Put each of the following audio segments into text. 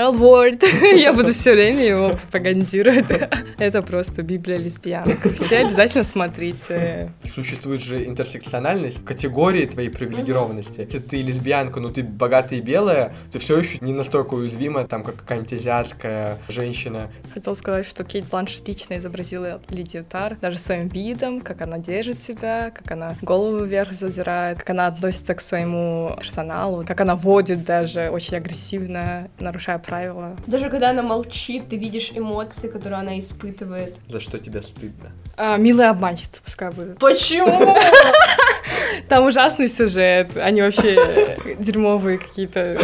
L-word. Я буду все время его пропагандировать. Это просто Библия лесбиянок. Все обязательно смотрите. Существует же интерсекциональность, категории твоей привилегированности. Если ты лесбиянка, но ты богатая и белая, ты все еще не настолько уязвима, там, как какая-нибудь азиатская женщина. Хотел сказать, что Кейт Бланш лично изобразила Лидию Тар, даже своим видом, как она держит себя, как она голову вверх задирает, как она относится к своему персоналу, как она водит даже очень агрессивно, нарушая правила. Даже когда она молчит, ты видишь эмоции, которые она испытывает. За что тебе стыдно? А, милая обманщица, пускай будет. Почему? Там ужасный сюжет, они вообще дерьмовые какие-то.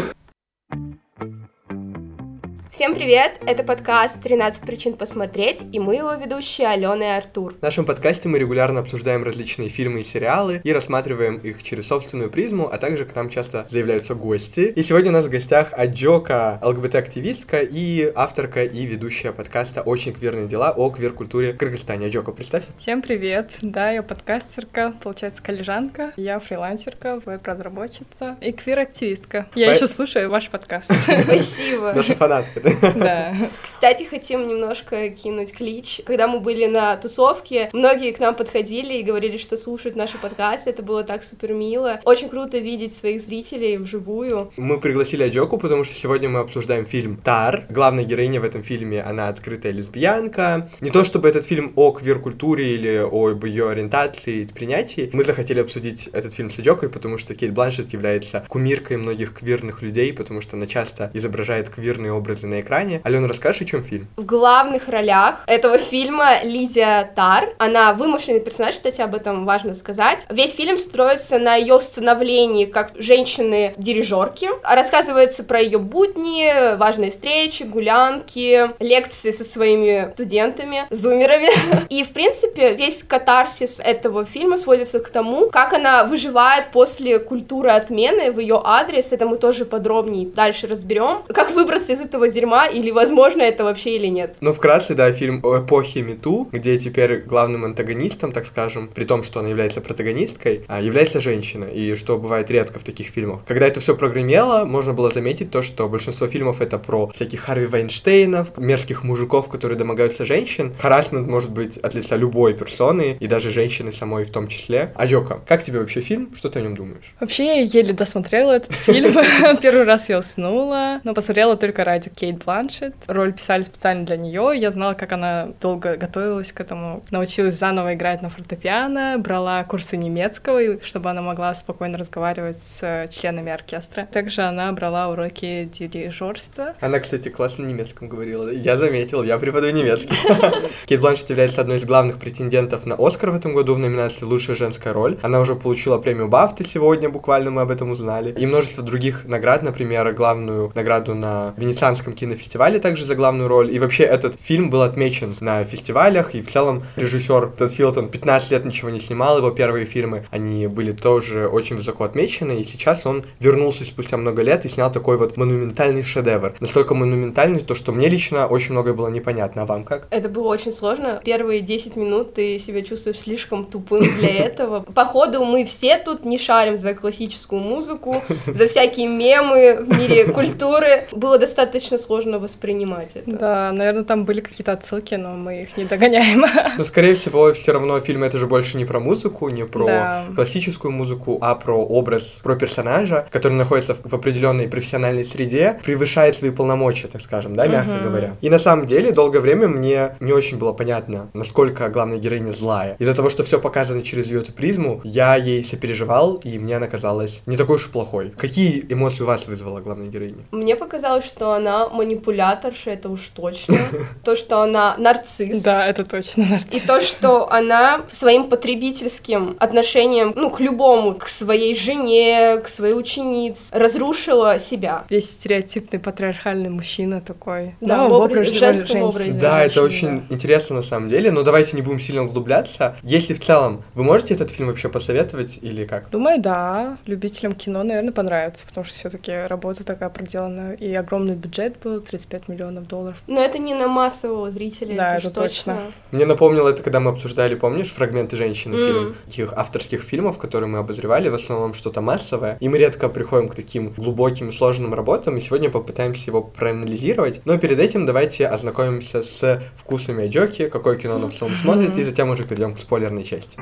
Всем привет! Это подкаст «13 причин посмотреть» и мы его ведущие Алена и Артур. В нашем подкасте мы регулярно обсуждаем различные фильмы и сериалы и рассматриваем их через собственную призму, а также к нам часто заявляются гости. И сегодня у нас в гостях Аджока, ЛГБТ-активистка и авторка и ведущая подкаста «Очень квирные дела» о квир-культуре в Кыргызстане. Аджока, представься. Всем привет! Да, я подкастерка, получается, коллежанка, я фрилансерка, веб-разработчица и квир-активистка. Я По- еще слушаю ваш подкаст. Спасибо. Наша фанатка. Да. Кстати, хотим немножко кинуть клич. Когда мы были на тусовке, многие к нам подходили и говорили, что слушают наши подкасты. Это было так супер мило. Очень круто видеть своих зрителей вживую. Мы пригласили Аджоку, потому что сегодня мы обсуждаем фильм «Тар». Главная героиня в этом фильме, она открытая лесбиянка. Не то чтобы этот фильм о квир-культуре или об ее ориентации и принятии. Мы захотели обсудить этот фильм с Аджокой, потому что Кейт Бланшет является кумиркой многих квирных людей, потому что она часто изображает квирные образы на экране. Алена, расскажешь, о чем фильм? В главных ролях этого фильма Лидия Тар. Она вымышленный персонаж, кстати, об этом важно сказать. Весь фильм строится на ее становлении как женщины-дирижерки. Рассказывается про ее будни, важные встречи, гулянки, лекции со своими студентами, зумерами. И, в принципе, весь катарсис этого фильма сводится к тому, как она выживает после культуры отмены в ее адрес. Это мы тоже подробнее дальше разберем. Как выбраться из этого дерьма, или возможно это вообще или нет. Ну, вкратце, да, фильм о эпохе Мету, где теперь главным антагонистом, так скажем, при том, что она является протагонисткой, а, является женщина, и что бывает редко в таких фильмах. Когда это все прогремело, можно было заметить то, что большинство фильмов это про всяких Харви Вайнштейнов, мерзких мужиков, которые домогаются женщин. Харасмент может быть от лица любой персоны, и даже женщины самой в том числе. А Джока, как тебе вообще фильм? Что ты о нем думаешь? Вообще, я еле досмотрела этот фильм. Первый раз я уснула, но посмотрела только ради Кейт Бланшет. Роль писали специально для нее. Я знала, как она долго готовилась к этому. Научилась заново играть на фортепиано, брала курсы немецкого, чтобы она могла спокойно разговаривать с э, членами оркестра. Также она брала уроки дирижерства. Она, кстати, классно на немецком говорила. Я заметил, я преподаю немецкий. Кейт Бланшетт является одной из главных претендентов на Оскар в этом году в номинации «Лучшая женская роль». Она уже получила премию Бафты сегодня, буквально мы об этом узнали. И множество других наград, например, главную награду на Венецианском кинофестивале также за главную роль. И вообще этот фильм был отмечен на фестивалях, и в целом режиссер Тодд Филтон 15 лет ничего не снимал, его первые фильмы, они были тоже очень высоко отмечены, и сейчас он вернулся спустя много лет и снял такой вот монументальный шедевр. Настолько монументальный, то что мне лично очень многое было непонятно, а вам как? Это было очень сложно. Первые 10 минут ты себя чувствуешь слишком тупым для этого. Походу, мы все тут не шарим за классическую музыку, за всякие мемы в мире культуры. Было достаточно сложно воспринимать это. Да, наверное, там были какие-то отсылки, но мы их не догоняем. Но, скорее всего, все равно фильм это же больше не про музыку, не про Да. классическую музыку, а про образ, про персонажа, который находится в, в определенной профессиональной среде, превышает свои полномочия, так скажем, да, мягко Мгм. говоря. И на самом деле, долгое время мне не очень было понятно, насколько главная героиня злая. Из-за того, что все показано через ее призму, я ей сопереживал, и мне она казалась не такой уж и плохой. Какие эмоции у вас вызвала главная героиня? Мне показалось, что она манипуляторша, это уж точно. То, что она нарцисс. Да, это точно И нарцисс. то, что она своим потребительским отношением, ну, к любому, к своей жене, к своей ученице, разрушила себя. Весь стереотипный патриархальный мужчина такой. Да, Ну, в образе- женском образе. Да, это очень интересно на самом деле, но давайте не будем сильно углубляться. Если в целом, вы можете этот фильм вообще посоветовать или как? Думаю, да. Любителям кино, наверное, понравится, потому что все-таки работа такая проделана, и огромный бюджет был 35 миллионов долларов. Но это не на массового зрителя, Да, это, это уж точно. Мне напомнило это, когда мы обсуждали, помнишь, фрагменты женщины, М. фильм, таких авторских фильмов, которые мы обозревали, в основном что-то массовое, и мы редко приходим к таким глубоким и сложным работам, и сегодня попытаемся его проанализировать, но перед этим давайте ознакомимся с вкусами Аджоки, какое кино она в целом смотрит, и затем уже перейдем к спойлерной части.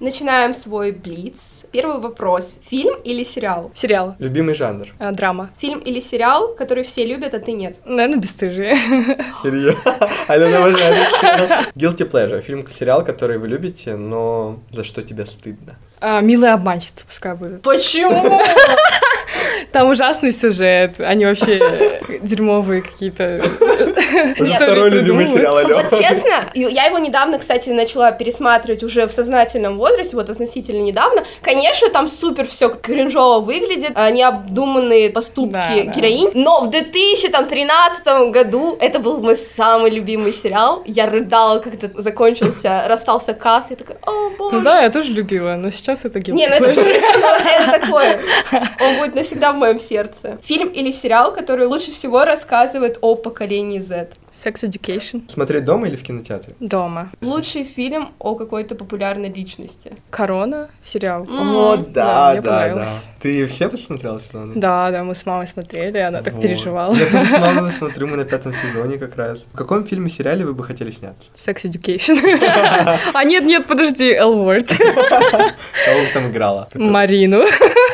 Начинаем свой блиц. Первый вопрос. Фильм или сериал? Сериал. Любимый жанр? А, драма. Фильм или сериал, который все любят, а ты нет? Наверное, бесстыжие. Серьезно? Is. Guilty Pleasure, фильм-сериал, который вы любите, но за что тебе стыдно? А, Милая обманщица пускай будет. Почему? Там ужасный сюжет, они вообще дерьмовые какие-то. Уже второй любимый сериал, алло. Вот честно, я его недавно, кстати, начала пересматривать уже в сознательном возрасте, вот относительно недавно. Конечно, там супер все кринжово выглядит, а, необдуманные поступки героинь, но в 2013 году это был мой самый любимый сериал. Я рыдала, когда закончился, расстался касс, я такая, о боже. Ну да, я тоже любила, но сейчас это guilty Не, ну это, pleasure. это такое. Он будет навсегда в моем сердце. Фильм или сериал, который лучше всего рассказывает о поколении Z. Sex Education. Смотреть дома или в кинотеатре? Дома. Лучший фильм о какой-то популярной личности. Корона. Сериал. О, да, да, мне да, да. Ты все посмотрела сезоны? Да, да, мы с мамой смотрели, она так переживала. Я тоже с мамой смотрю, мы на пятом сезоне как раз. В каком фильме-сериале вы бы хотели сняться? Sex Education. А нет, нет, подожди, L Word. Кого бы там играла? Марину.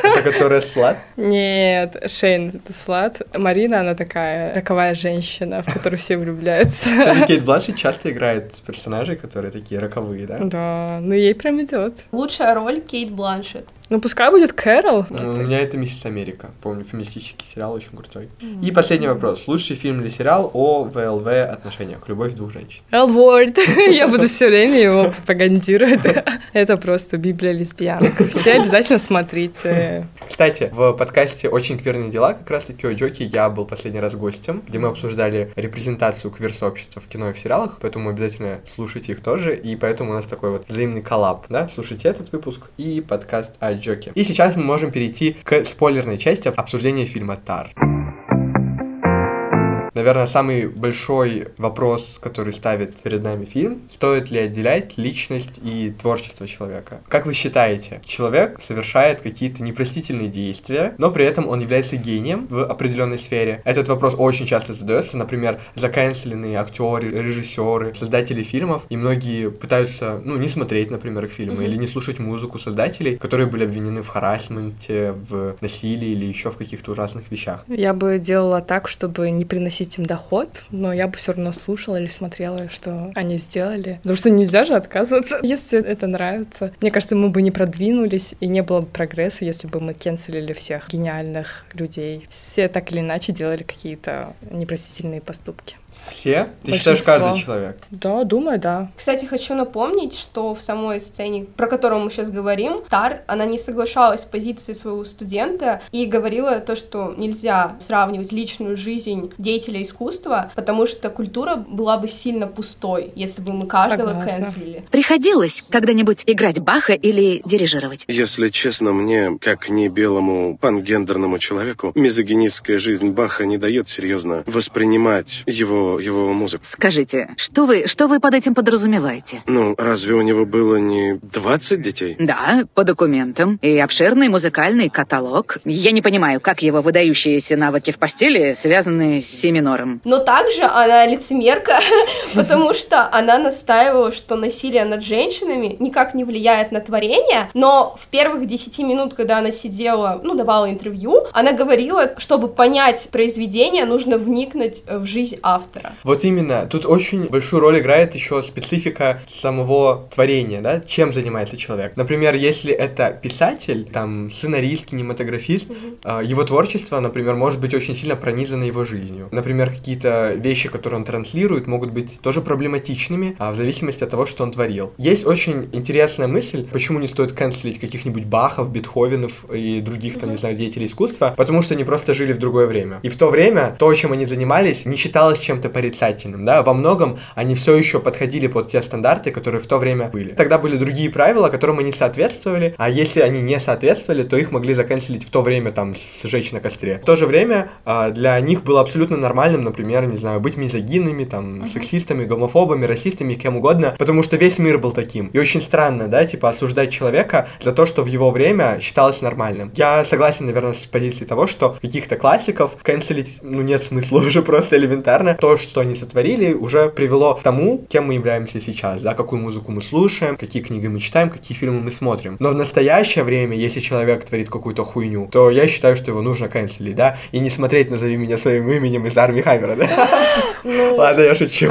Это которая слад? Нет, Шейн это Слад. Марина, она такая роковая женщина, в которую все влюбляются. Кейт Бланшет часто играет с персонажей, которые такие роковые, да? Да, ну ей прям идет. Лучшая роль Кейт Бланшет. Ну пускай будет Кэрол. Ну, У меня это «Миссис Америка». Помню, феминистический сериал очень крутой. И последний вопрос. Лучший фильм или сериал о ВЛВ отношениях? Любовь двух женщин. Word. Я буду все время его пропагандировать. Это просто Библия лесбиянок. Все обязательно смотрите. Кстати, в подкасте «Очень кверные дела» как раз-таки у Джоки я был последний раз гостем, где мы обсуждали репрезентацию квир-сообщества в кино и в сериалах, поэтому обязательно слушайте их тоже, и поэтому у нас такой вот взаимный коллаб, да? Слушайте этот выпуск и подкаст о Джоке. И сейчас мы можем перейти к спойлерной части обсуждения фильма «Тар». Наверное, самый большой вопрос, который ставит перед нами фильм, стоит ли отделять личность и творчество человека? Как вы считаете, человек совершает какие-то непростительные действия, но при этом он является гением в определенной сфере? Этот вопрос очень часто задается, например, заканцеленные актеры, режиссеры, создатели фильмов, и многие пытаются, ну, не смотреть, например, их фильмы, или не слушать музыку создателей, которые были обвинены в харасменте, в насилии или еще в каких-то ужасных вещах. Я бы делала так, чтобы не приносить им доход, но я бы все равно слушала или смотрела, что они сделали. Потому что нельзя же отказываться, если это нравится. Мне кажется, мы бы не продвинулись, и не было бы прогресса, если бы мы кенселили всех гениальных людей. Все так или иначе делали какие-то непростительные поступки. Все? Ты считаешь Большинство. каждый человек? Да, думаю, да. Кстати, хочу напомнить, что в самой сцене, про которую мы сейчас говорим, Тар, она не соглашалась с позицией своего студента и говорила то, что нельзя сравнивать личную жизнь деятеля искусства, потому что культура была бы сильно пустой, если бы мы каждого Согласна. канцелили. Приходилось когда-нибудь играть Баха или дирижировать? Если честно, мне, как не белому пангендерному человеку, мизогинистская жизнь Баха не дает серьезно воспринимать его, его музыку. Скажите, что вы, что вы под этим подразумеваете? Ну, разве у него было не 20 детей? Да, по документам. И обширный музыкальный каталог. Я не понимаю, как его выдающиеся навыки в постели связаны с си минором. Но также она лицемерка, потому что она настаивала, что насилие над женщинами никак не влияет на творение, но в первых 10 минут, когда она сидела, ну, давала интервью, она говорила, чтобы понять произведение, нужно вникнуть в жизнь автора. Вот именно, тут очень большую роль играет еще специфика самого творения, да, чем занимается человек. Например, если это писатель, там, сценарист, кинематографист, э, его творчество, например, может быть очень сильно пронизано его жизнью. Например, какие-то вещи, которые он транслирует, могут быть тоже проблематичными, а в зависимости от того, что он творил. Есть очень интересная мысль, почему не стоит канцелить каких-нибудь Бахов, Бетховенов и других, там, не знаю, деятелей искусства, потому что они просто жили в другое время. И в то время то, чем они занимались, не считалось чем-то порицательным, да, во многом они все еще подходили под те стандарты, которые в то время были. Тогда были другие правила, которым они соответствовали, а если они не соответствовали, то их могли заканчивать в то время, там, сжечь на костре. В то же время а, для них было абсолютно нормальным, например, не знаю, быть мизогинами, там, uh-huh. сексистами, гомофобами, расистами, кем угодно, потому что весь мир был таким. И очень странно, да, типа, осуждать человека за то, что в его время считалось нормальным. Я согласен, наверное, с позицией того, что каких-то классиков канцелить, ну, нет смысла уже просто элементарно. То, что они сотворили, уже привело к тому, кем мы являемся сейчас, да, какую музыку мы слушаем, какие книги мы читаем, какие фильмы мы смотрим. Но в настоящее время, если человек творит какую-то хуйню, то я считаю, что его нужно канцелить, да, и не смотреть «Назови меня своим именем» из Арми Хаммера, да? Ну, Ладно, я шучу.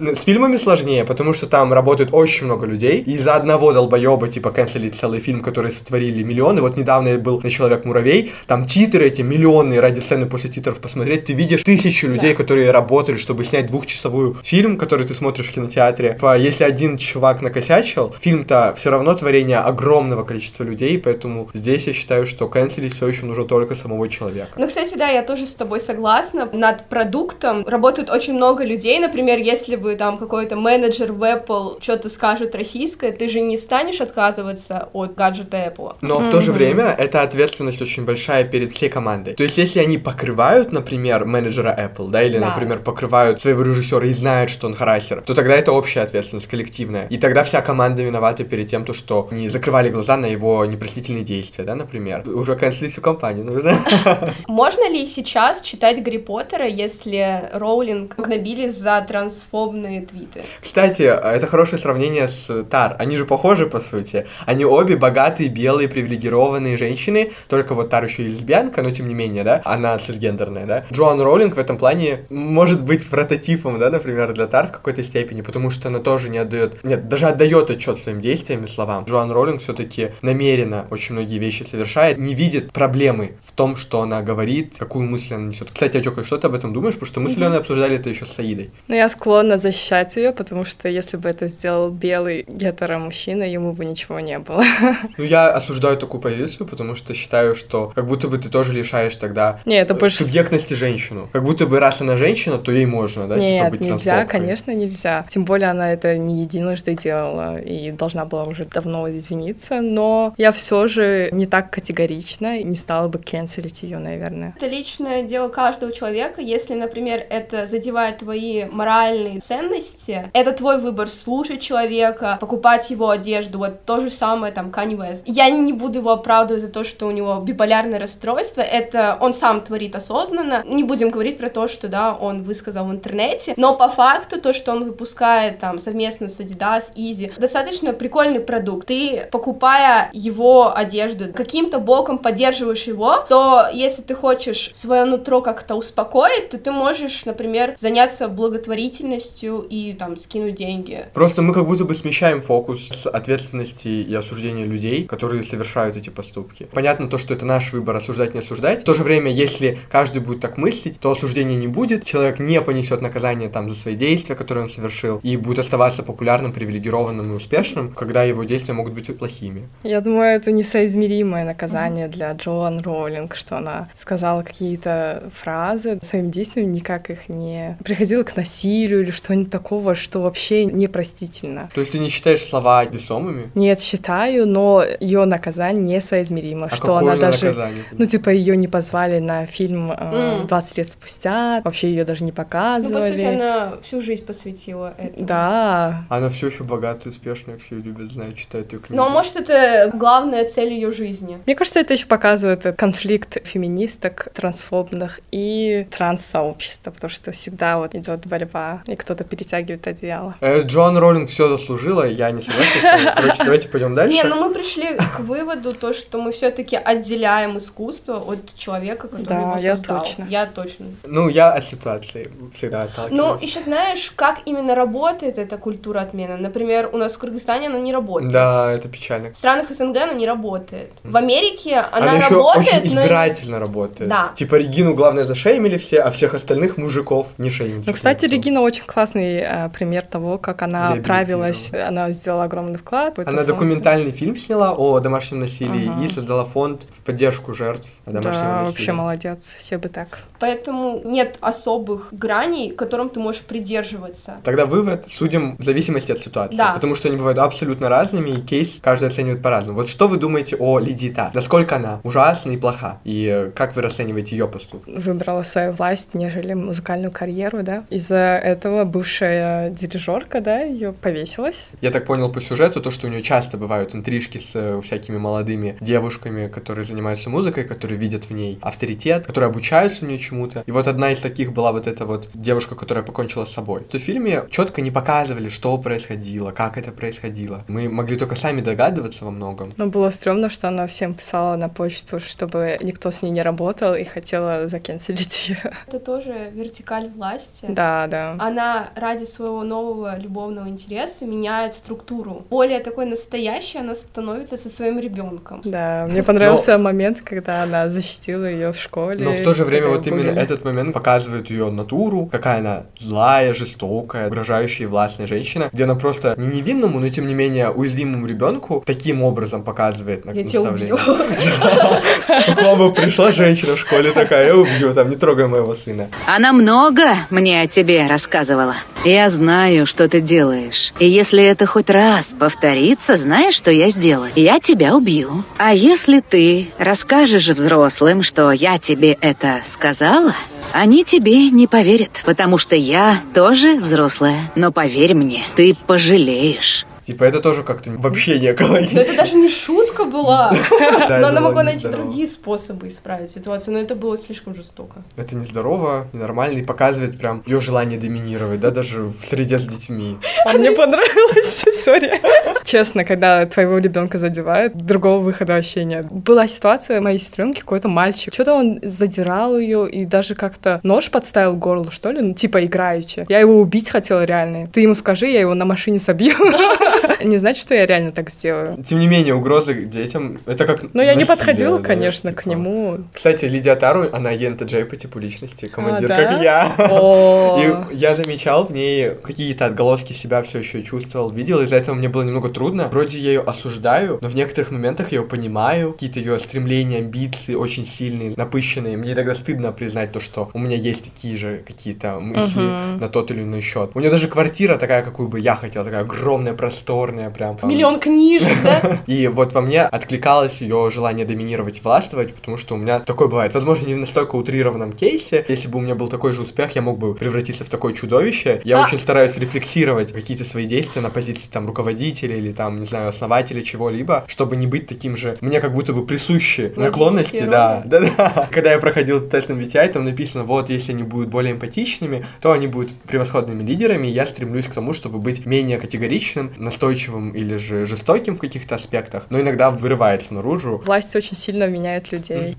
С фильмами сложнее, потому что там работает очень много людей, и из-за одного долбоеба, типа, канцелить целый фильм, который сотворили миллионы. Вот недавно я был на «Человек-муравей», там титры эти миллионные ради сцены после титров посмотреть, ты видишь тысячу людей, которые работали, чтобы снять двухчасовую фильм, который ты смотришь в кинотеатре. Если один чувак накосячил, фильм-то все равно творение огромного количества людей, поэтому здесь я считаю, что канцелить все еще нужно только самого человека. Ну, кстати, да, я тоже с тобой согласна. Над продуктом работают очень много людей. Например, если бы там какой-то менеджер в Apple что-то скажет российское, ты же не станешь отказываться от гаджета Apple. Но в то же время это ответственность очень большая перед всей командой. То есть, если они покрывают, например, менеджера Apple, да, или, да. например, покрывают своего режиссера и знают, что он харасер, то тогда это общая ответственность, коллективная. И тогда вся команда виновата перед тем, то, что не закрывали глаза на его непростительные действия, да, например. Уже канцелить всю компанию нужно. Можно ли сейчас читать Гарри Поттера, если Роулинг гнобили за трансфобные твиты? Кстати, это хорошее сравнение с Тар. Они же похожи, по сути. Они обе богатые, белые, привилегированные женщины, только вот Тар еще и лесбиянка, но тем не менее, да, она цисгендерная, да. Джоан Роулинг в этом плане может быть прототипом, да, например, для Тар в какой-то степени, потому что она тоже не отдает, нет, даже отдает отчет своим действиям и словам. Джоан Роллинг все-таки намеренно очень многие вещи совершает, не видит проблемы в том, что она говорит, какую мысль она несет. Кстати, Аджока, что ты об этом думаешь? Потому что мы с Леной обсуждали это еще с Саидой. Ну, я склонна защищать ее, потому что если бы это сделал белый гетеро-мужчина, ему бы ничего не было. Ну, я осуждаю такую позицию, потому что считаю, что как будто бы ты тоже лишаешь тогда не, это больше... субъектности женщину. Как будто бы раз она женщина, то ей можно, да, типа, Нет, типа быть нельзя, конечно, нельзя. Тем более она это не единожды делала и должна была уже давно извиниться, но я все же не так категорично не стала бы канцелить ее, наверное. Это личное дело каждого человека. Если, например, это задевает твои моральные ценности, это твой выбор слушать человека, покупать его одежду. Вот то же самое там Kanye West. Я не буду его оправдывать за то, что у него биполярное расстройство. Это он сам творит осознанно. Не будем говорить про то, что, да, он высказал в интернете. Но по факту то, что он выпускает там совместно с Adidas, Easy, достаточно прикольный продукт. Ты, покупая его одежду, каким-то боком поддерживаешь его, то если ты хочешь свое нутро как-то успокоить, то ты можешь, например, заняться благотворительностью и там скинуть деньги. Просто мы как будто бы смещаем фокус с ответственности и осуждения людей, которые совершают эти поступки. Понятно то, что это наш выбор осуждать, не осуждать. В то же время, если каждый будет так мыслить, то осуждения не будет, человек не понесет наказание там за свои действия, которые он совершил, и будет оставаться популярным, привилегированным и успешным, когда его действия могут быть плохими. Я думаю, это несоизмеримое наказание mm-hmm. для Джоан Роллинг, что она сказала какие-то фразы, своими действиями никак их не приходила к насилию или что-нибудь такого, что вообще непростительно. То есть ты не считаешь слова весомыми? Нет, считаю, но ее наказание несоизмеримо, а что она даже, наказание? ну типа ее не позвали на фильм э, 20 лет спустя, вообще ее даже не показывали. Ну, по сути, она всю жизнь посвятила этому. Да. Она все еще богатая, успешная, все ее любят, знают, читают ее книги. Ну, а может, это главная цель ее жизни? Мне кажется, это еще показывает конфликт феминисток, трансфобных и транс-сообщества, потому что всегда вот идет борьба, и кто-то перетягивает одеяло. Э, Джон Роллинг все заслужила, я не согласен. Короче, давайте пойдем дальше. Не, ну мы пришли к выводу, то, что мы все-таки отделяем искусство от человека, который да, его создал. Я точно. Я точно. Ну, я от ситуации всегда отталкиваюсь. Ну, еще знаешь, как именно работает эта культура отмены? Например, у нас в Кыргызстане она не работает. Да, это печально. В странах СНГ она не работает. В Америке она, она работает, еще очень избирательно но... работает. Да. Типа Регину, главное, зашеймили все, а всех остальных мужиков не шеймили. Ну, кстати, Регина очень классный э, пример того, как она правилась, она сделала огромный вклад. Она фонд. документальный фильм сняла о домашнем насилии ага. и создала фонд в поддержку жертв домашнего да, насилия. вообще молодец, все бы так. Поэтому нет особых граней, которым ты можешь придерживаться. Тогда вывод судим в зависимости от ситуации. Да. Потому что они бывают абсолютно разными, и кейс каждый оценивает по-разному. Вот что вы думаете о Лидии Тар? Насколько она ужасна и плоха? И э, как вы расцениваете ее поступки? Выбрала свою власть, нежели музыкальную карьеру, да. Из-за этого бывшая дирижерка, да, ее повесилась. Я так понял по сюжету, то, что у нее часто бывают интрижки с э, всякими молодыми девушками, которые занимаются музыкой, которые видят в ней авторитет, которые обучаются у нее чему-то. И вот одна из таких была вот эта вот девушка, которая покончила с собой. То в фильме четко не показывали, что происходило, как это происходило. Мы могли только сами догадываться во многом. Но было стрёмно, что она всем писала на почту, чтобы никто с ней не работал и хотела закенселить ее. Это тоже вертикаль власти. Да, да. Она ради своего нового любовного интереса меняет структуру. Более такой настоящей она становится со своим ребенком. Да, мне понравился момент, когда она защитила ее в школе. Но в то же время вот именно этот момент показывает ее натуру, какая она злая, жестокая, угрожающая и властная женщина, где она просто не невинному, но тем не менее уязвимому ребенку таким образом показывает на Я наставление. маме пришла женщина в школе такая, я убью, там, не трогай моего сына. Она много мне о тебе рассказывала. Я знаю, что ты делаешь. И если это хоть раз повторится, знаешь, что я сделаю? Я тебя убью. А если ты расскажешь взрослым, что я тебе это сказала, они тебе не поверят, потому что я тоже взрослая. Но поверь мне, ты пожалеешь. Типа, это тоже как-то вообще не Но экологично. это даже не шутка была. Но она могла найти другие способы исправить ситуацию, но это было слишком жестоко. Это нездорово, ненормально и показывает прям ее желание доминировать, да, даже в среде с детьми. А мне понравилось, сори. Честно, когда твоего ребенка задевают, другого выхода вообще нет. Была ситуация моей сестренки, какой-то мальчик. Что-то он задирал ее и даже как-то нож подставил к горлу, что ли, ну, типа играючи. Я его убить хотела реально. Ты ему скажи, я его на машине собью. Не значит, что я реально так сделаю. Тем не менее, угрозы детям, это как Но я не подходила, знаешь, конечно, к типа. нему. Кстати, Лидия Тару, она ENTJ по типу личности, командир, да? как я. И я замечал в ней какие-то отголоски себя все еще чувствовал, видел, из-за этого мне было немного трудно. Вроде я ее осуждаю, но в некоторых моментах я ее понимаю, какие-то ее стремления, амбиции очень сильные, напыщенные. Мне иногда стыдно признать то, что у меня есть такие же какие-то мысли на тот или иной счет. У нее даже квартира такая, какую бы я хотел, такая огромная, просторная, прям. Миллион книжек, да? И вот во мне откликалось ее желание доминировать и властвовать, потому что у меня такое бывает. Возможно, не в настолько утрированном кейсе. Если бы у меня был такой же успех, я мог бы превратиться в такое чудовище. Я А- очень стараюсь рефлексировать какие-то свои действия на позиции там руководителя или там, не знаю, основателя чего-либо, чтобы не быть таким же. Мне как будто бы присущи наклонности, да. роли. Да-да. Когда я проходил тест MBTI, там написано, вот, если они будут более эмпатичными, то они будут превосходными лидерами, я стремлюсь к тому, чтобы быть менее категоричным, настойчивым или же жестоким в каких-то аспектах, но иногда вырывается наружу. Власть очень сильно меняет людей.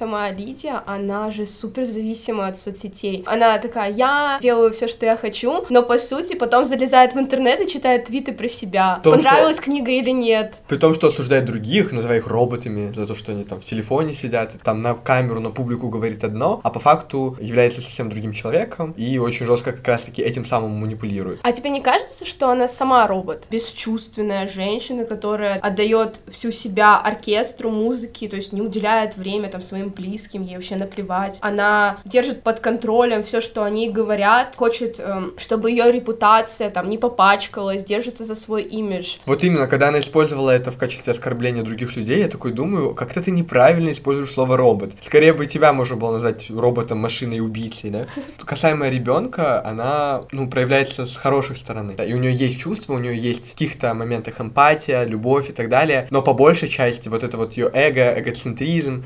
Сама Лидия, она же супер зависима от соцсетей. Она такая, я делаю все, что я хочу, но по сути потом залезает в интернет и читает твиты про себя. Том, Понравилась книга или нет. При том, что осуждает других, называя их роботами за то, что они там в телефоне сидят, там на камеру, на публику говорит одно, а по факту является совсем другим человеком и очень жестко как раз-таки этим самым манипулирует. А тебе не кажется, что она сама робот? Бесчувственная женщина, которая отдает всю себя оркестру, музыке, то есть не уделяет время там своим близким, ей вообще наплевать. Она держит под контролем все, что о ней говорят, хочет, эм, чтобы ее репутация там не попачкалась, держится за свой имидж. Вот именно, когда она использовала это в качестве оскорбления других людей, я такой думаю, как-то ты неправильно используешь слово робот. Скорее бы тебя можно было назвать роботом, машиной, убийцей, да? Касаемо ребенка, она, ну, проявляется с хорошей стороны. Да, и у нее есть чувства, у нее есть в каких-то моментах эмпатия, любовь и так далее, но по большей части вот это вот ее эго, эгоцентризм,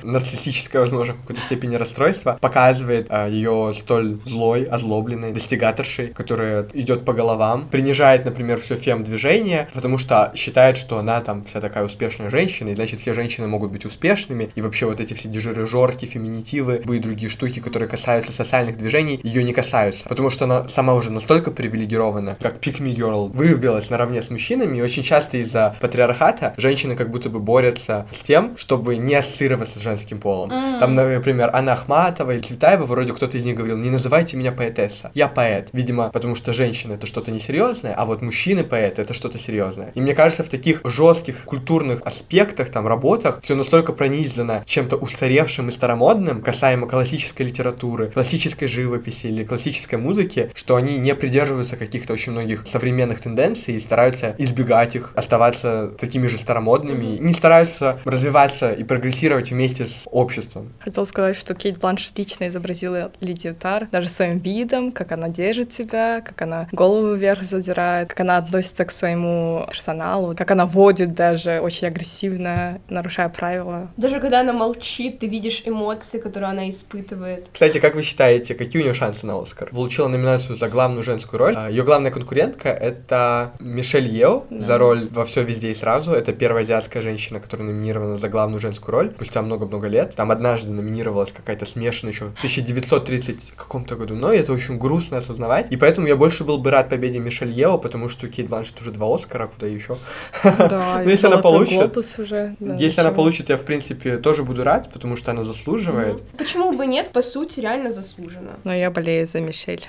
нарциссическое, возможно, в какой-то степени расстройство показывает а, ее столь злой, озлобленной достигаторшей, которая идет по головам, принижает, например, все фем-движение, потому что считает, что она там вся такая успешная женщина, и значит все женщины могут быть успешными, и вообще вот эти все дежиры-жорки, феминитивы, и другие штуки, которые касаются социальных движений, ее не касаются, потому что она сама уже настолько привилегирована, как pick me girl, выбилась наравне с мужчинами, и очень часто из-за патриархата женщины как будто бы борются с тем, чтобы не ассоциироваться с женским полом. Там, например, Анна Ахматова или Цветаева, вроде кто-то из них говорил, не называйте меня поэтесса, я поэт. Видимо, потому что женщина это что-то несерьезное, а вот мужчины поэты это что-то серьезное. И мне кажется, в таких жестких культурных аспектах, там, работах, все настолько пронизано чем-то устаревшим и старомодным, касаемо классической литературы, классической живописи или классической музыки, что они не придерживаются каких-то очень многих современных тенденций и стараются избегать их, оставаться такими же старомодными, не стараются развиваться и прогрессировать вместе с обществом. Хотел сказать, что Кейт Бланш лично изобразила Лидию Тар, даже своим видом, как она держит себя, как она голову вверх задирает, как она относится к своему персоналу, как она водит даже очень агрессивно, нарушая правила. Даже когда она молчит, ты видишь эмоции, которые она испытывает. Кстати, как вы считаете, какие у нее шансы на Оскар? Получила номинацию за главную женскую роль. Ее главная конкурентка — это Мишель Ео да. за роль «Во все везде и сразу». Это первая азиатская женщина, которая номинирована за главную женскую роль, спустя много-много лет. Там однажды номинировалась какая-то смешанная еще в 1930 каком-то году, но это очень грустно осознавать. И поэтому я больше был бы рад победе Мишель Ео, потому что Кейт Бланшет уже два Оскара, куда еще. Да, Но если она получит, уже. если она получит, я в принципе тоже буду рад, потому что она заслуживает. Почему бы нет? По сути, реально заслуженно. Но я болею за Мишель.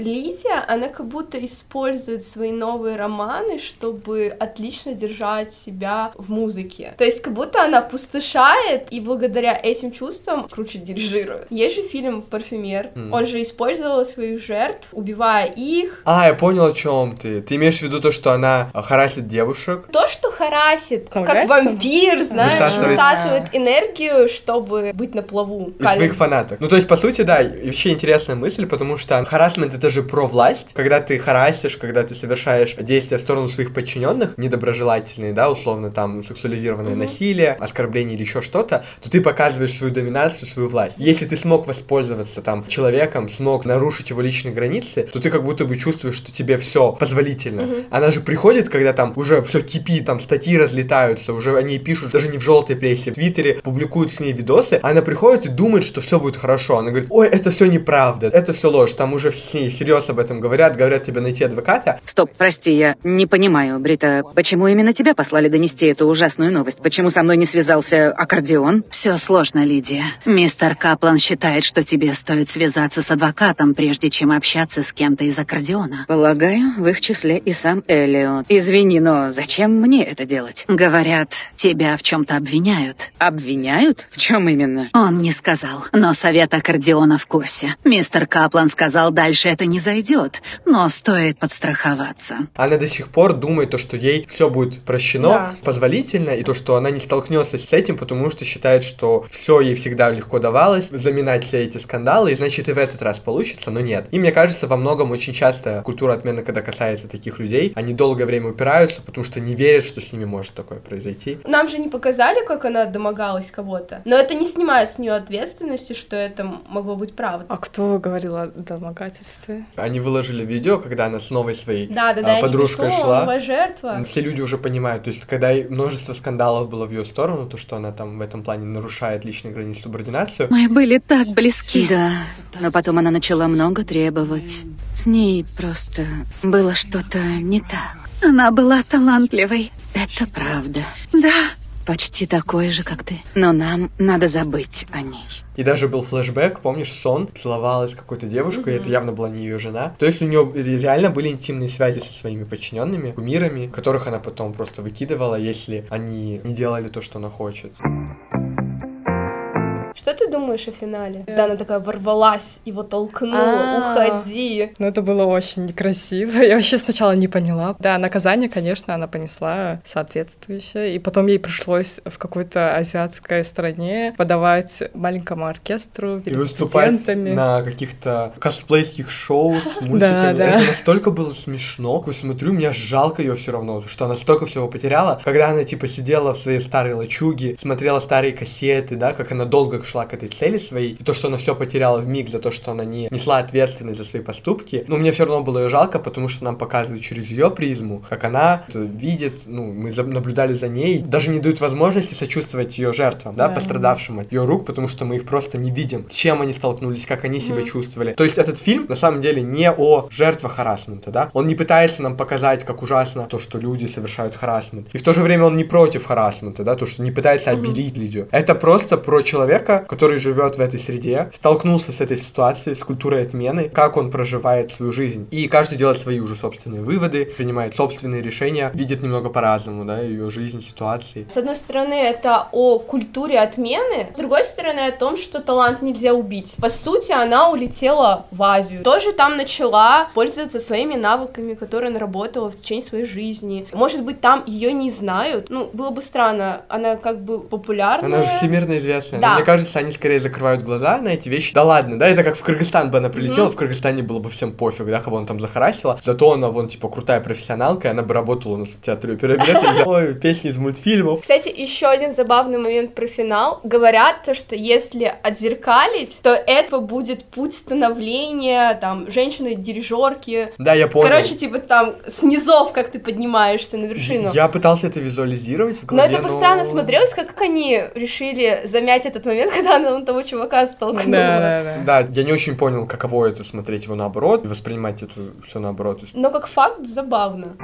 Лидия, она как будто использует свои новые романы, чтобы отлично держать себя в музыке. То есть как будто она пустошает, и благодаря этим чувствам круче дирижирует. Есть же фильм «Парфюмер». Mm. Он же использовал своих жертв, убивая их. А, я понял, о чем ты. Ты имеешь в виду то, что она харасит девушек? То, что харасит, как вампир, знаешь, высасывает, высасывает энергию, чтобы быть на плаву. И своих фанаток. Ну, то есть, по сути, да, вообще интересная мысль, потому что харасмент — это же про власть, когда ты харасишь, когда ты совершаешь действия в сторону своих подчиненных, недоброжелательные, да, условно, там, сексуализированное mm-hmm. насилие, оскорбление или еще что-то, то ты показываешь свою доминацию, свою власть. Если ты смог воспользоваться там человеком, смог нарушить его личные границы, то ты как будто бы чувствуешь, что тебе все позволительно. Mm-hmm. Она же приходит, когда там уже все кипит, там статьи разлетаются, уже они пишут даже не в желтой прессе, в Твиттере публикуют с ней видосы, она приходит и думает, что все будет хорошо. Она говорит, ой, это все неправда, это все ложь, там уже все серьезно об этом говорят, говорят тебе найти адвоката. Стоп, прости, я не понимаю, Брита, почему именно тебя послали донести эту ужасную новость? Почему со мной не связался аккордеон? Все сложно, Лидия. Мистер Каплан считает, что тебе стоит связаться с адвокатом, прежде чем общаться с кем-то из аккордеона. Полагаю, в их числе и сам Эллиот. Извини, но зачем мне это делать? Говорят, тебя в чем-то обвиняют. Обвиняют? В чем именно? Он не сказал, но совет аккордеона в курсе. Мистер Каплан сказал, дальше это не зайдет но стоит подстраховаться. Она до сих пор думает, то, что ей все будет прощено да. позволительно, и то, что она не столкнется с этим, потому что считает, что все ей всегда легко давалось, заминать все эти скандалы, и значит и в этот раз получится, но нет. И мне кажется, во многом очень часто культура отмены, когда касается таких людей, они долгое время упираются, потому что не верят, что с ними может такое произойти. Нам же не показали, как она домогалась кого-то, но это не снимает с нее ответственности, что это могло быть правда. А кто говорил о домогательстве? Они выложили видео, когда она с новой своей да, да, да, а, подружкой шла. Новая жертва. Все люди уже понимают, то есть когда множество скандалов было в ее сторону, то что она там в этом плане нарушает личные границы субординацию. Мы были так близки. Да, но потом она начала много требовать. С ней просто было что-то не так. Она была талантливой. Это правда. Да, почти такой же, как ты. Но нам надо забыть о ней. И даже был флешбэк, помнишь, сон, целовалась какой-то девушкой, mm-hmm. и это явно была не ее жена. То есть у нее реально были интимные связи со своими подчиненными, кумирами, которых она потом просто выкидывала, если они не делали то, что она хочет. Что ты думаешь о финале? Когда она такая ворвалась, его толкнула, уходи. Ну, это было очень некрасиво. Я вообще сначала не поняла. Да, наказание, конечно, она понесла соответствующее. И потом ей пришлось в какой-то азиатской стране подавать маленькому оркестру перед И выступать на каких-то косплейских шоу с мультиками. Это настолько было смешно. Я смотрю, мне жалко ее все равно, что она столько всего потеряла. Когда она, типа, сидела в своей старой лачуге, смотрела старые кассеты, да, как она долго шла к этой цели своей, и то, что она все потеряла в миг за то, что она не несла ответственность за свои поступки, ну, мне все равно было ее жалко, потому что нам показывают через ее призму, как она видит, ну, мы наблюдали за ней, даже не дают возможности сочувствовать ее жертвам, да, да. пострадавшим от ее рук, потому что мы их просто не видим, чем они столкнулись, как они себя mm-hmm. чувствовали. То есть этот фильм на самом деле не о жертвах харасмента, да, он не пытается нам показать, как ужасно то, что люди совершают харасмент, и в то же время он не против харасмента, да, то, что не пытается обелить mm-hmm. видео. Это просто про человека, который живет в этой среде, столкнулся с этой ситуацией, с культурой отмены, как он проживает свою жизнь. И каждый делает свои уже собственные выводы, принимает собственные решения, видит немного по-разному, да, ее жизнь, ситуации. С одной стороны, это о культуре отмены, с другой стороны, о том, что талант нельзя убить. По сути, она улетела в Азию. Тоже там начала пользоваться своими навыками, которые наработала в течение своей жизни. Может быть, там ее не знают. Ну, было бы странно. Она как бы популярная. Она же всемирно известная. Да. мне кажется, они скорее закрывают глаза на эти вещи. Да ладно, да, это как в Кыргызстан бы она прилетела, mm-hmm. в Кыргызстане было бы всем пофиг, да, кого он там захарасила. Зато она, вон, типа, крутая профессионалка, и она бы работала у нас в театре оперы Ой, песни из мультфильмов. Кстати, еще один забавный момент про финал. Говорят то, что если отзеркалить, то это будет путь становления, там, женщины-дирижерки. Да, я понял. Короче, типа, там, с низов, как ты поднимаешься на вершину. Я пытался это визуализировать в голове, Но это бы странно смотрелось, как они решили замять этот момент, когда она того чувака столкнула. Да, да, да. Да, я не очень понял, каково это смотреть его наоборот, воспринимать это все наоборот. Но как факт забавно.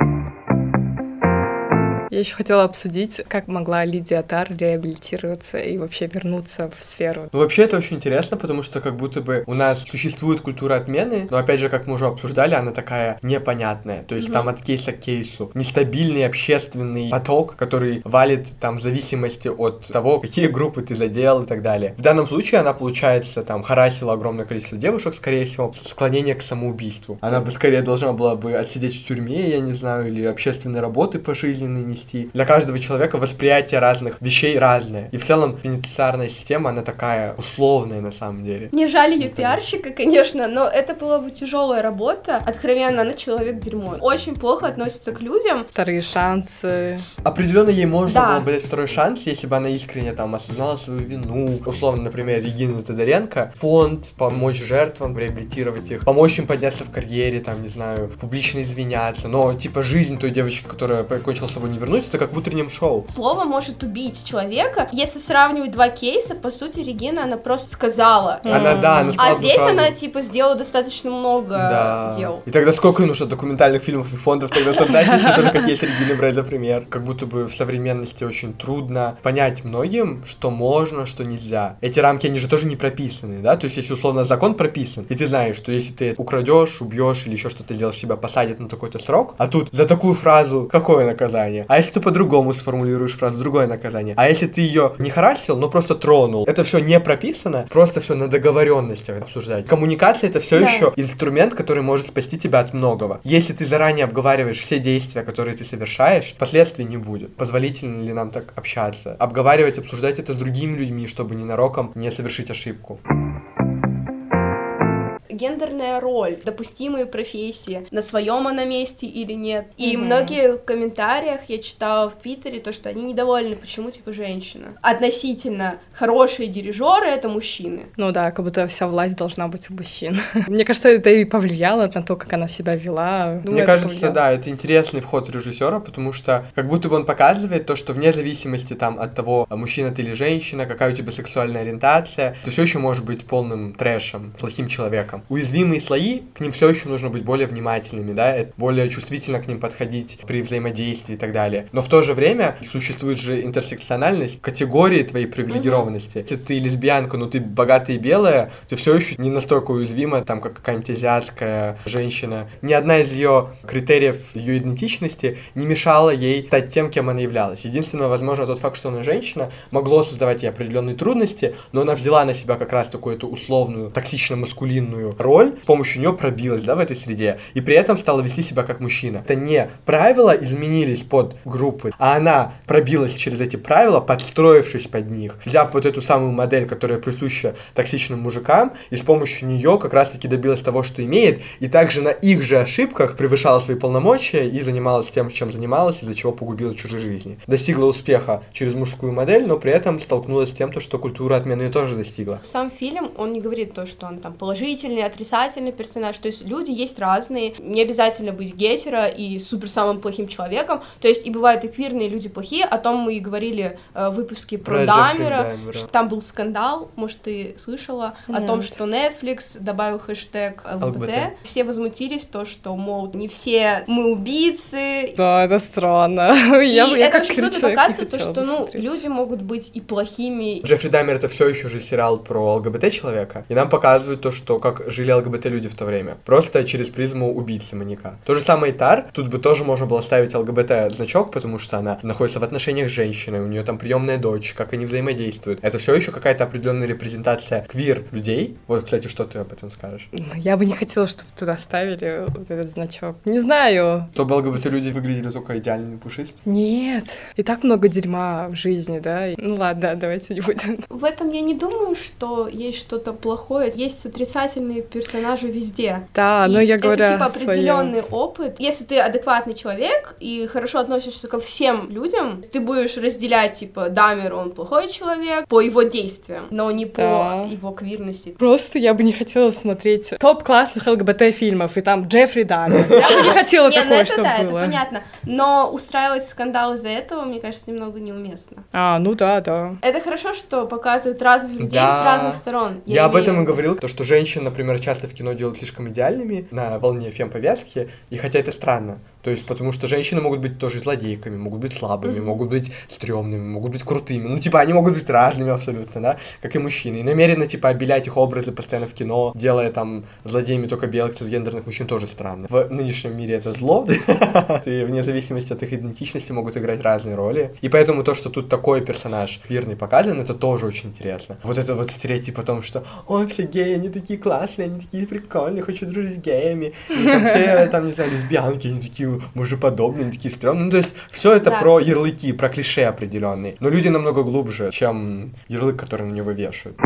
Я еще хотела обсудить, как могла Лидия Тар реабилитироваться и вообще вернуться в сферу. Ну, вообще это очень интересно, потому что как будто бы у нас существует культура отмены, но опять же, как мы уже обсуждали, она такая непонятная. То есть mm-hmm. там от кейса к кейсу нестабильный общественный поток, который валит там в зависимости от того, какие группы ты задел и так далее. В данном случае она, получается, там харасила огромное количество девушек, скорее всего, склонение к самоубийству. Она бы скорее должна была бы отсидеть в тюрьме, я не знаю, или общественные работы пожизненные нести. Для каждого человека восприятие разных вещей разное. И в целом пенитенциарная система, она такая условная на самом деле. Не жаль ее пиарщика, конечно, но это была бы тяжелая работа. Откровенно, она человек дерьмо. Очень плохо относится к людям. Вторые шансы. Определенно ей можно да. было бы дать второй шанс, если бы она искренне там осознала свою вину. Условно, например, Регина Тодоренко. Фонд помочь жертвам, реабилитировать их, помочь им подняться в карьере, там, не знаю, публично извиняться. Но, типа, жизнь той девочки, которая покончила с собой не вернуть, это как в утреннем шоу. Слово может убить человека. Если сравнивать два кейса, по сути, Регина, она просто сказала. Она, да, она А здесь фразу. она, типа, сделала достаточно много да. дел. И тогда сколько нужно документальных фильмов и фондов тогда создать, если только кейс Регины брать за пример? Как будто бы в современности очень трудно понять многим, что можно, что нельзя. Эти рамки, они же тоже не прописаны, да? То есть, если условно закон прописан, и ты знаешь, что если ты украдешь, убьешь или еще что-то сделаешь, тебя посадят на такой-то срок, а тут за такую фразу какое наказание? А если ты по-другому сформулируешь фразу, другое наказание. А если ты ее не харасил, но просто тронул, это все не прописано, просто все на договоренностях обсуждать. Коммуникация это все да. еще инструмент, который может спасти тебя от многого. Если ты заранее обговариваешь все действия, которые ты совершаешь, последствий не будет. Позволительно ли нам так общаться? Обговаривать, обсуждать это с другими людьми, чтобы ненароком не совершить ошибку гендерная роль, допустимые профессии, на своем она месте или нет. И mm-hmm. многие в комментариях я читала в Твиттере то, что они недовольны, почему типа женщина. Относительно хорошие дирижеры это мужчины. Ну да, как будто вся власть должна быть у мужчин. Мне кажется, это и повлияло на то, как она себя вела. Думаю, Мне кажется, да, это интересный вход режиссера, потому что как будто бы он показывает то, что вне зависимости там от того, мужчина ты или женщина, какая у тебя сексуальная ориентация, ты все еще можешь быть полным трэшем, плохим человеком уязвимые слои, к ним все еще нужно быть более внимательными, да, более чувствительно к ним подходить при взаимодействии и так далее. Но в то же время существует же интерсекциональность, категории твоей привилегированности. Если ты лесбиянка, но ты богатая и белая, ты все еще не настолько уязвима, там, как какая-нибудь азиатская женщина. Ни одна из ее критериев ее идентичности не мешала ей стать тем, кем она являлась. Единственное, возможно, тот факт, что она женщина, могло создавать ей определенные трудности, но она взяла на себя как раз такую эту условную, токсично-маскулинную роль, с помощью нее пробилась, да, в этой среде, и при этом стала вести себя как мужчина. Это не правила изменились под группы, а она пробилась через эти правила, подстроившись под них, взяв вот эту самую модель, которая присуща токсичным мужикам, и с помощью нее как раз-таки добилась того, что имеет, и также на их же ошибках превышала свои полномочия и занималась тем, чем занималась, из-за чего погубила чужие жизни. Достигла успеха через мужскую модель, но при этом столкнулась с тем, то, что культура отмены тоже достигла. Сам фильм, он не говорит то, что он там положительный, отрицательный персонаж, то есть люди есть разные, не обязательно быть гетера и супер самым плохим человеком, то есть и бывают и квирные люди плохие, о том мы и говорили э, в выпуске про, Про Дамера, что там был скандал, может, ты слышала, о том, Нет. что Netflix добавил хэштег ЛГБТ, ЛГБТ. все возмутились, то, что, мол, не все мы убийцы, Да, это странно. Я, и я это как очень круто показывает то, что ну, люди могут быть и плохими. Джеффри Даймер это все еще же сериал про ЛГБТ-человека, и нам показывают то, что как жили ЛГБТ-люди в то время. Просто через призму убийцы маньяка. То же самое и Тар, тут бы тоже можно было ставить ЛГБТ-значок, потому что она находится в отношениях с женщиной, у нее там приемная дочь, как они взаимодействуют. Это все еще какая-то определенная репрезентация квир-людей. Вот, кстати, что ты об этом скажешь? Я бы не хотела, чтобы туда ставили вот этот значок. Не знаю. Чтобы ЛГБТ-люди выглядели только идеальными пушистыми. Нет. И так много дерьма в жизни, да? Ну ладно, давайте не будем. В этом я не думаю, что есть что-то плохое. Есть отрицательные персонажи везде. Да, но И я говорю это типа определенный опыт. Если ты адекватный человек и хорошо относишься ко всем людям, ты будешь разделять типа Дамер, он плохой человек по его действиям, но не по Да. его квирности. Просто я бы не хотела смотреть топ классных ЛГБТ-фильмов, и там Джеффри Даммер. Я не хотела Не, ну такое, это чтобы да, это было. понятно. Но устраивать скандал из-за этого, мне кажется, немного неуместно. А, ну да, да. Это хорошо, что показывают разных людей с разных сторон. Я, об этом и говорил, то, что женщин, например, часто в кино делают слишком идеальными на волне фем-повестки, и хотя это странно. То есть, потому что женщины могут быть тоже злодейками, могут быть слабыми, могут быть стрёмными, могут быть крутыми. Ну, типа, они могут быть разными абсолютно, да, как и мужчины. И намеренно, типа, обелять их образы постоянно в кино, делая там злодеями только белых цисгендерных мужчин, тоже странно. В нынешнем мире это зло, и вне зависимости от их идентичности могут играть разные роли. И поэтому то, что тут такой персонаж квирный показан, это тоже очень интересно. Вот это вот стереотип о том, что ой, все геи, они такие классные, они такие прикольные, хочу дружить с геями. И там все, там, не знаю, лесбиянки, они такие мужеподобные, они такие стрёмные. Ну, то есть, все это Да. про ярлыки, про клише определенные. Но люди намного глубже, чем ярлык, который на него вешают.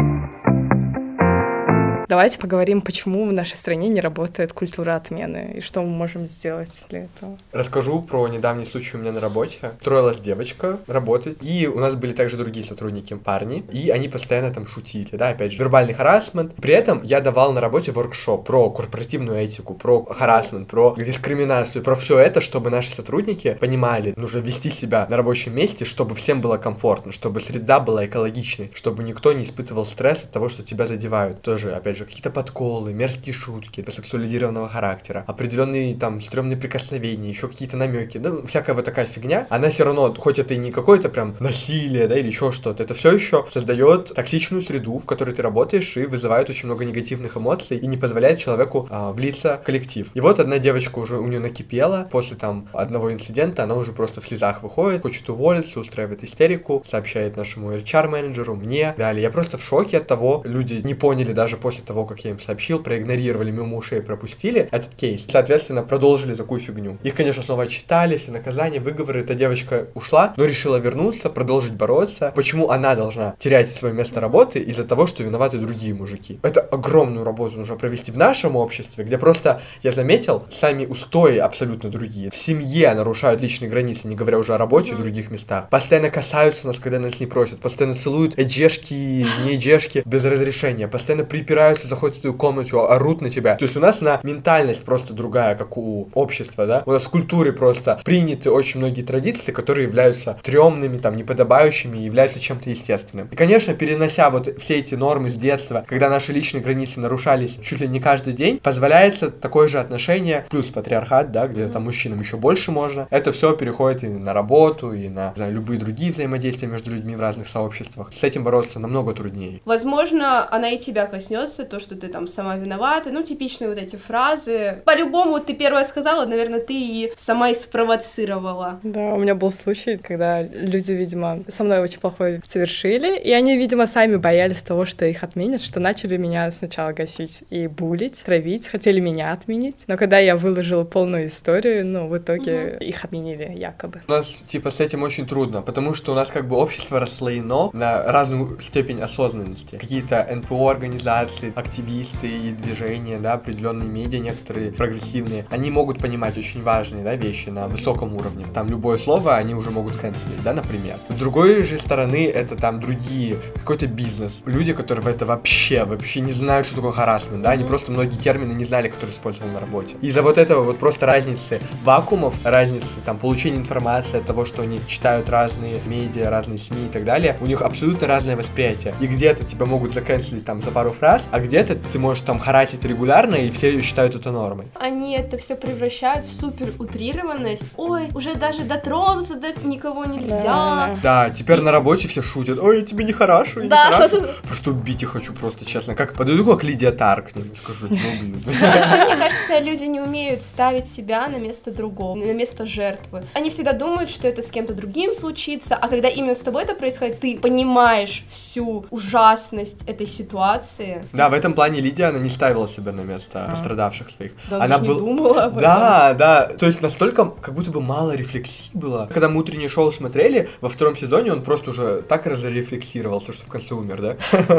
Давайте поговорим, почему в нашей стране не работает культура отмены, и что мы можем сделать для этого. Расскажу про недавний случай у меня на работе. Устроилась девочка работать, и у нас были также другие сотрудники, парни, и они постоянно там шутили, да, опять же, вербальный харасмент. При этом я давал на работе воркшоп про корпоративную этику, про харасмент, про дискриминацию, про все это, чтобы наши сотрудники понимали, нужно вести себя на рабочем месте, чтобы всем было комфортно, чтобы среда была экологичной, чтобы никто не испытывал стресс от того, что тебя задевают. Тоже, опять же, какие-то подколы, мерзкие шутки сексуализированного характера, определенные там стрёмные прикосновения, еще какие-то намеки, ну, всякая вот такая фигня, она все равно, хоть это и не какое-то прям насилие, да, или еще что-то, это все еще создает токсичную среду, в которой ты работаешь, и вызывает очень много негативных эмоций, и не позволяет человеку а, влиться в коллектив. И вот одна девочка уже у нее накипела, после там одного инцидента она уже просто в слезах выходит, хочет уволиться, устраивает истерику, сообщает нашему HR-менеджеру, мне, далее. Я просто в шоке от того, люди не поняли даже после того, как я им сообщил, проигнорировали мимо ушей, пропустили этот кейс. Соответственно, продолжили такую фигню. Их, конечно, снова отчитались, и наказания, выговоры. Эта девочка ушла, но решила вернуться, продолжить бороться. Почему она должна терять свое место работы из-за того, что виноваты другие мужики? Это огромную работу нужно провести в нашем обществе, где просто, я заметил, сами устои абсолютно другие. В семье нарушают личные границы, не говоря уже о работе и других местах. Постоянно касаются нас, когда нас не просят. Постоянно целуют эджешки, не эджешки без разрешения. Постоянно припираются, заходят в твою комнату, орут на тебя. То есть у нас на ментальность просто другая, как у общества, да? У нас в культуре просто приняты очень многие традиции, которые являются стрёмными, там, неподобающими являются чем-то естественным. И, конечно, перенося вот все эти нормы с детства, когда наши личные границы нарушались чуть ли не каждый день, позволяется такое же отношение, плюс патриархат, да, где там мужчинам еще больше можно. Это все переходит и на работу, и на знаю, любые другие взаимодействия между людьми в разных сообществах. С этим бороться намного труднее. Возможно, она и тебя коснется, то, что ты там сама виновата, ну, типичные вот эти фразы. По-любому, вот ты первая сказала, наверное, ты и сама и спровоцировала. Да, у меня был случай, когда люди, видимо, со мной очень плохой совершили, и они, видимо, сами боялись того, что их отменят, что начали меня сначала гасить и булить, травить, хотели меня отменить. Но когда я выложила полную историю, ну, в итоге угу. их отменили якобы. У нас, типа, с этим очень трудно, потому что у нас как бы общество расслоено на разную степень осознанности. Какие-то НПО активисты и движения, да, определенные медиа, некоторые прогрессивные, они могут понимать очень важные, да, вещи на высоком уровне. Там любое слово они уже могут канцелить, да, например. С другой же стороны, это там другие, какой-то бизнес. Люди, которые в это вообще, вообще не знают, что такое харасмент, да, они просто многие термины не знали, которые использовал на работе. Из-за вот этого вот просто разницы вакуумов, разницы там получения информации от того, что они читают разные медиа, разные СМИ и так далее, у них абсолютно разное восприятие. И где-то тебя могут заканчивать там за пару фраз, а где-то ты можешь там харасить регулярно, и все считают это нормой. Они это все превращают в супер утрированность. Ой, уже даже дотронуться до никого нельзя. Да, теперь на работе все шутят. Ой, я тебе не хорошо, да. не хорошо. Просто убить их хочу просто, честно. Как подойду как Лидия Тар к ним скажу, тебя убьют. Вообще, мне кажется, люди не умеют ставить себя на место другого, на место жертвы. Они всегда думают, что это с кем-то другим случится, а когда именно с тобой это происходит, ты понимаешь всю ужасность этой ситуации. Да, в этом плане Лидия, она не ставила себя на место а. пострадавших своих. Да, она не был... думала об этом. Да, да, то есть настолько, как будто бы мало рефлексии было. Когда мы утреннее шоу смотрели, во втором сезоне он просто уже так разрефлексировался, что в конце умер, да?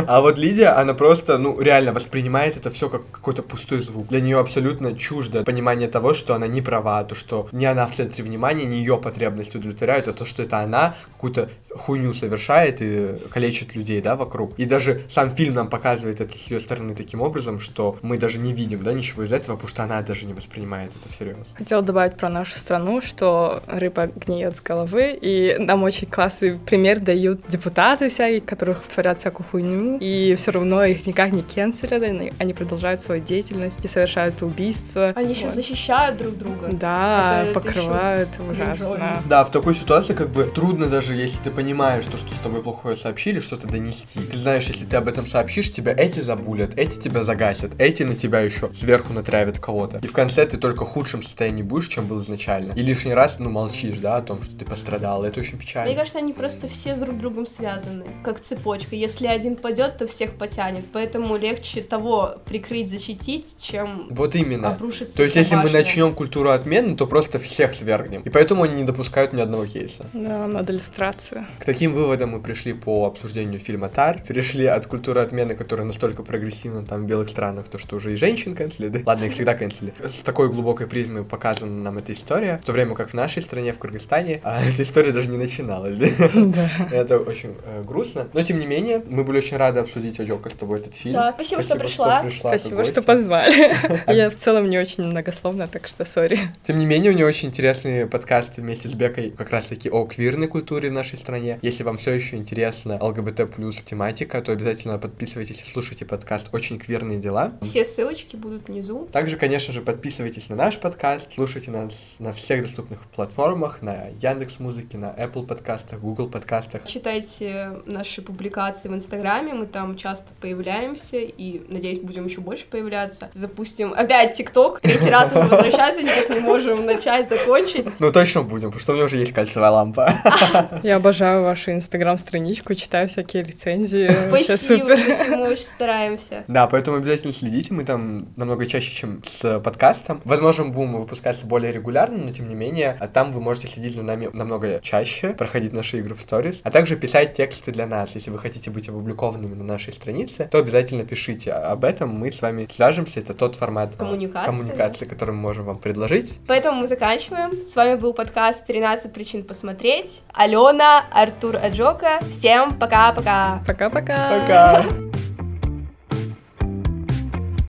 А вот Лидия, она просто, ну, реально воспринимает это все как какой-то пустой звук. Для нее абсолютно чуждо понимание того, что она не права, то, что не она в центре внимания, не ее потребности удовлетворяют, а то, что это она какую-то хуйню совершает и калечит людей, да, вокруг. И даже сам фильм нам показывает это с ее стороны таким образом, что мы даже не видим, да, ничего из этого, потому что она даже не воспринимает это всерьез. Хотела добавить про нашу страну, что рыба гниет с головы, и нам очень классный пример дают депутаты всякие, которых творят всякую хуйню, и все равно их никак не кенселят, они продолжают свою деятельность и совершают убийства. Они еще вот. защищают друг друга. Да, это, покрывают, это ужасно. Да, в такой ситуации как бы трудно даже, если ты понимаешь то, что с тобой плохое сообщили, что-то донести. Ты знаешь, если ты об этом сообщишь, тебя эти забулят, эти тебя загасят, эти на тебя еще сверху натравят кого-то. И в конце ты только в худшем состоянии будешь, чем был изначально. И лишний раз, ну, молчишь, да, о том, что ты пострадал. Это очень печально. Мне кажется, они просто все с друг другом связаны, как цепочка. Если один падет, то всех потянет. Поэтому легче того прикрыть, защитить, чем вот именно. обрушиться. То есть, если мы начнем культуру отмены, то просто всех свергнем. И поэтому они не допускают ни одного кейса. Да, надо иллюстрацию. К таким выводам мы пришли по обсуждению фильма Тар. Перешли от культуры отмены, которая настолько прогрессивна там в белых странах, то что уже и женщин канцели, ладно, их всегда канцели. С такой глубокой призмой показана нам эта история, в то время как в нашей стране, в Кыргызстане, а эта история даже не начиналась, да? Это очень э, грустно. Но, тем не менее, мы были очень рады обсудить, Оджока, с тобой этот фильм. Да, спасибо, что пришла. Спасибо, что позвали. Я в целом не очень многословно, так что сори. Тем не менее, у него очень интересный подкаст вместе с Бекой как раз-таки о квирной культуре в нашей стране. Если вам все еще интересна ЛГБТ плюс тематика, то обязательно подписывайтесь и слушайте подкаст «Очень квирные дела». Все ссылочки будут внизу. Также, конечно же, подписывайтесь на наш подкаст, слушайте нас на всех доступных платформах, на Яндекс Музыке, на Apple подкастах, Google подкастах. Читайте наши публикации в Инстаграме, мы там часто появляемся и, надеюсь, будем еще больше появляться. Запустим опять ТикТок, третий раз мы возвращаться, никак не можем начать, закончить. Ну, точно будем, потому что у меня уже есть кальцевая лампа. Я обожаю вашу инстаграм-страничку, читаю всякие рецензии. Спасибо, мы очень стараемся. Да, поэтому обязательно следите, мы там намного чаще, чем с подкастом. Возможно, будем выпускаться более регулярно, но тем не менее, а там вы можете следить за нами намного чаще, проходить наши игры в сторис, а также писать тексты для нас. Если вы хотите быть опубликованными на нашей странице, то обязательно пишите об этом, мы с вами свяжемся, это тот формат коммуникации, коммуникации который мы можем вам предложить. Поэтому мы заканчиваем. С вами был подкаст «13 причин посмотреть». Алена, Артур Аджока. Всем пока-пока. Пока-пока. Пока. -пока. пока.